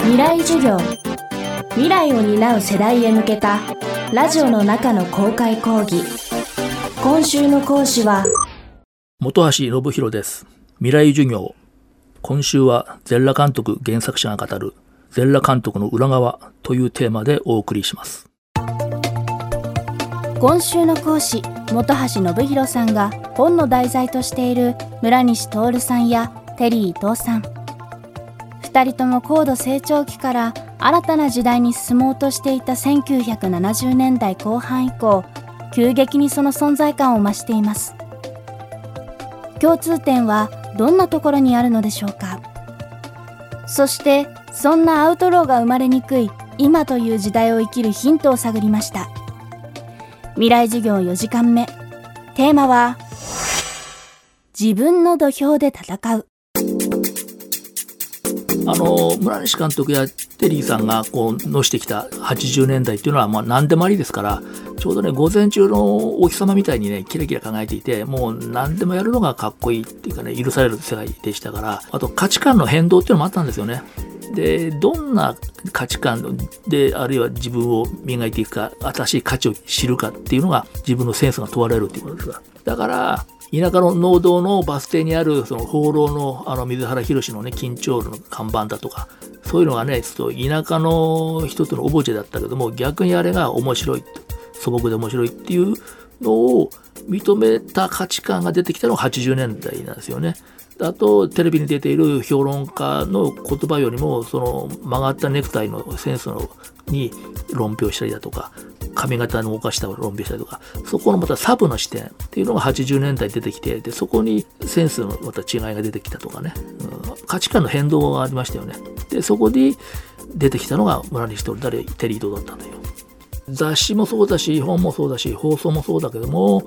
未来授業。未来を担う世代へ向けたラジオの中の公開講義。今週の講師は本橋信弘です。未来授業。今週は全裸監督原作者が語る全裸監督の裏側というテーマでお送りします。今週の講師本橋信弘さんが本の題材としている村西徹さんやテリー伊藤さん2人とも高度成長期から新たな時代に進もうとしていた1970年代後半以降急激にその存在感を増しています。共通点はどんなところにあるのでしょうか。そしてそんなアウトローが生まれにくい今という時代を生きるヒントを探りました。未来授業4時間目。テーマは自分の土俵で戦う。あの村西監督やテリーさんがこうのしてきた80年代っていうのはまあ何でもありですからちょうどね午前中のお日様みたいにねキラキラ輝いていてもう何でもやるのがかっこいいっていうかね許される世界でしたからあと価値観の変動っていうのもあったんですよね。でどんな価値観であるいは自分を磨いていくか新しい価値を知るかっていうのが自分のセンスが問われるっていうことですからだから田舎の農道のバス停にあるその放浪のあの水原宏のね緊張の看板だとかそういうのがねちょっと田舎の人とのオブジェだったけども逆にあれが面白い素朴で面白いっていうのを認めた価値観が出てきたのが80年代なんですよね。あとテレビに出ている評論家の言葉よりもその曲がったネクタイのセンスのに論評したりだとか髪型のおかしさを論評したりとかそこのまたサブの視点っていうのが80年代に出てきてでそこにセンスのまた違いが出てきたとかね、うん、価値観の変動がありましたよね。でそこに出てきたのが村西と誰テリードだったんだよ。雑誌もそうだし本もそうだし放送もそうだけども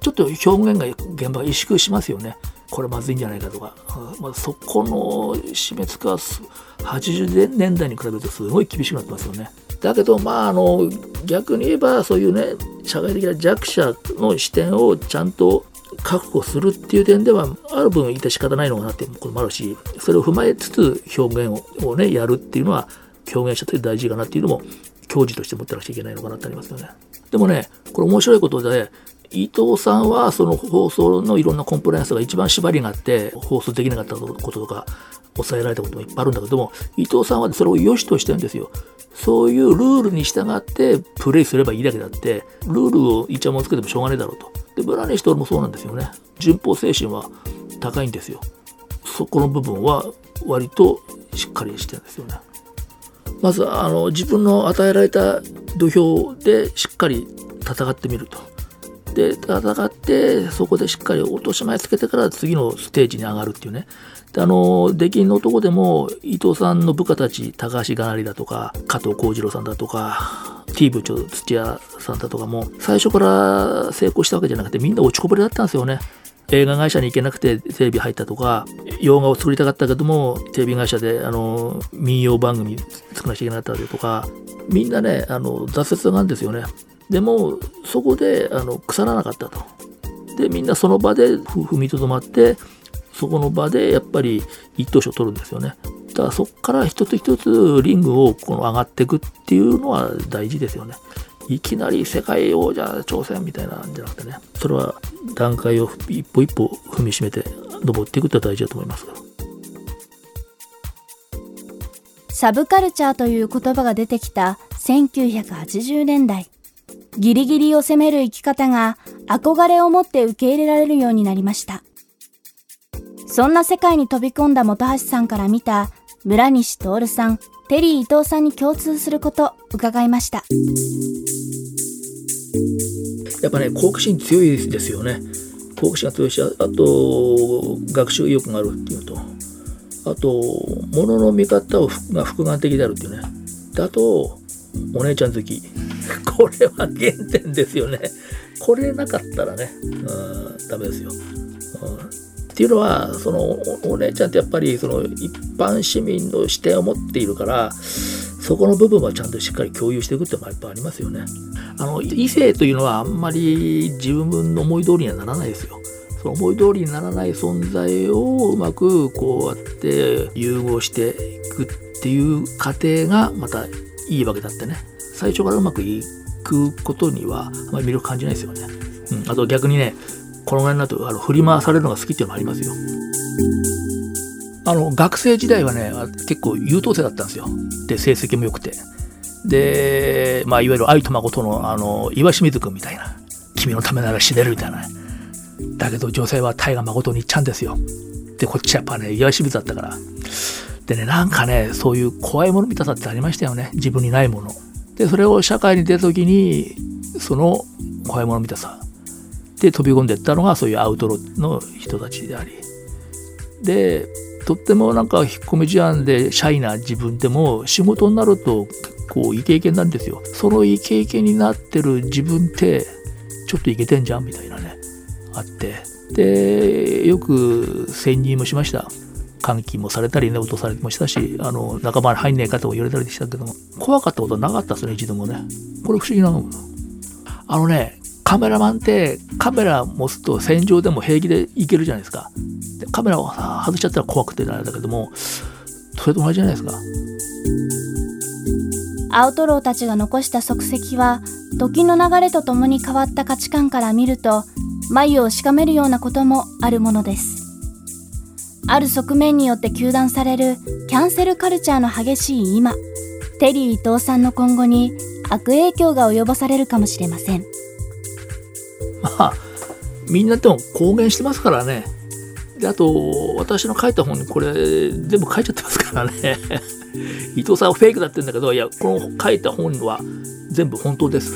ちょっと表現が現場が萎縮しますよね。これまずいんじゃないかとか、まあ、そこの締め付けは80年代に比べるとすごい厳しくなってますよね。だけどまああの逆に言えばそういうね社会的な弱者の視点をちゃんと確保するっていう点ではある分致し方ないのかなっていうこともあるしそれを踏まえつつ表現をねやるっていうのは表現者として大事かなっていうのも教授として持ってなくちゃいけないのかなってありますよね。でもねこれ面白いことで伊藤さんはその放送のいろんなコンプライアンスが一番縛りがあって放送できなかったこととか抑えられたこともいっぱいあるんだけども伊藤さんはそれを良しとしてるんですよ。そういうルールに従ってプレイすればいいだけだってルールをイチャモンつけてもしょうがねえだろうと。でブラニシトルもそうなんですよね。順法精神は高いんですよ。そこの部分は割としっかりしてるんですよね。まずあの自分の与えられた土俵でしっかり戦ってみると。で戦ってそこでしっかり落とし前つけてから次のステージに上がるっていうね。であの出禁のとこでも伊藤さんの部下たち高橋がなりだとか加藤幸次郎さんだとか T 部長土屋さんだとかも最初から成功したわけじゃなくてみんな落ちこぼれだったんですよね。映画会社に行けなくてテレビ入ったとか洋画を作りたかったけどもテレビ会社であの民謡番組作らなきゃいけなかったりとかみんなねあの挫折があるんですよね。でもそこであの腐らなかったと。でみんなその場で踏みとどまってそこの場でやっぱり一等賞を取るんですよね。だからそこから一つ一つリングをこの上がっていくっていうのは大事ですよね。いきなり世界王者挑戦みたいなんじゃなくてねそれは段階を一歩一歩踏みしめて登っていくって大事だと思います。サブカルチャーという言葉が出てきた1980年代。ギリギリを攻める生き方が憧れを持って受け入れられるようになりました。そんな世界に飛び込んだ本橋さんから見た村西徹さん、テリー伊藤さんに共通すること伺いました。やっぱね、好奇心強いですよね。好奇心が強いし、あと、学習意欲があるっていうと、あと、ものの見方をが複眼的であるっていうね。あと、お姉ちゃん好き。これは原点ですよね。これなかったらね、うん、ダメですよ。うん、っていうのは、そのお姉ちゃんってやっぱりその一般市民の視点を持っているから、そこの部分はちゃんとしっかり共有していくっていうのがやっぱありますよね。あの異性というのはあんまり自分の思い通りにはならないですよ。その思い通りにならない存在をうまくこうやって融合していくっていう過程がまたいいわけだってね最初からうまくいくことにはあまり魅力感じないですよね、うん、あと逆にねこのぐらいになるとあの振り回されるのが好きっていうのもありますよ。あの学生時代はね結構優等生だったんですよ。で成績も良くて。で、まあ、いわゆる愛と誠のあの岩清水君みたいな君のためなら死ねるみたいな。だけど女性は大河誠に行っちゃうんですよ。でこっちやっぱね岩清水だったから。でねなんかねそういう怖いもの見たさってありましたよね。自分にないもの。でそれを社会に出た時にその怖いもの見たさで飛び込んでいったのがそういうアウトロの人たちであり。でとってもなんか引っ込み思案でシャイな自分でも仕事になると結構イケイケなんですよ。そのイケイケになってる自分ってちょっとイケてんじゃんみたいなねあって。でよく潜入もしました。換気もされたりね落とされもしたしあの仲間に入んねえかとも言われたりしたけども怖かったことはなかったですね一度もね。これ不思議なのあのねカメラマンってカメラ持つと戦場でも平気でいけるじゃないですか。でカメラを外しちゃったら怖くてあれだけどもそれと同じじゃないですか。アウトローたちが残した足跡は時の流れとともに変わった価値観から見ると眉をしかめるようなこともあるものです。ある側面によって糾弾されるキャンセルカルチャーの激しい今テリー伊藤さんの今後に悪影響が及ぼされるかもしれません。まあみんなでも公言してますからね。であと私の書いた本にこれ全部書いちゃってますからね。伊藤さんはフェイクだって言うんだけどいやこの書いた本は全部本当です。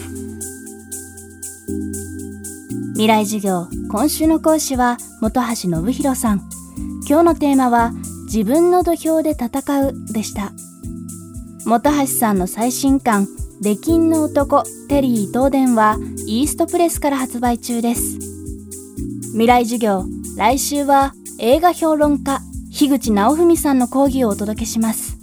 未来授業今週の講師は本橋信弘さん今日のテーマは自分の土俵で戦うでした。本橋さんの最新刊出禁の男テリー東電はイーストプレスから発売中です。未来授業来週は映画評論家樋口直文さんの講義をお届けします。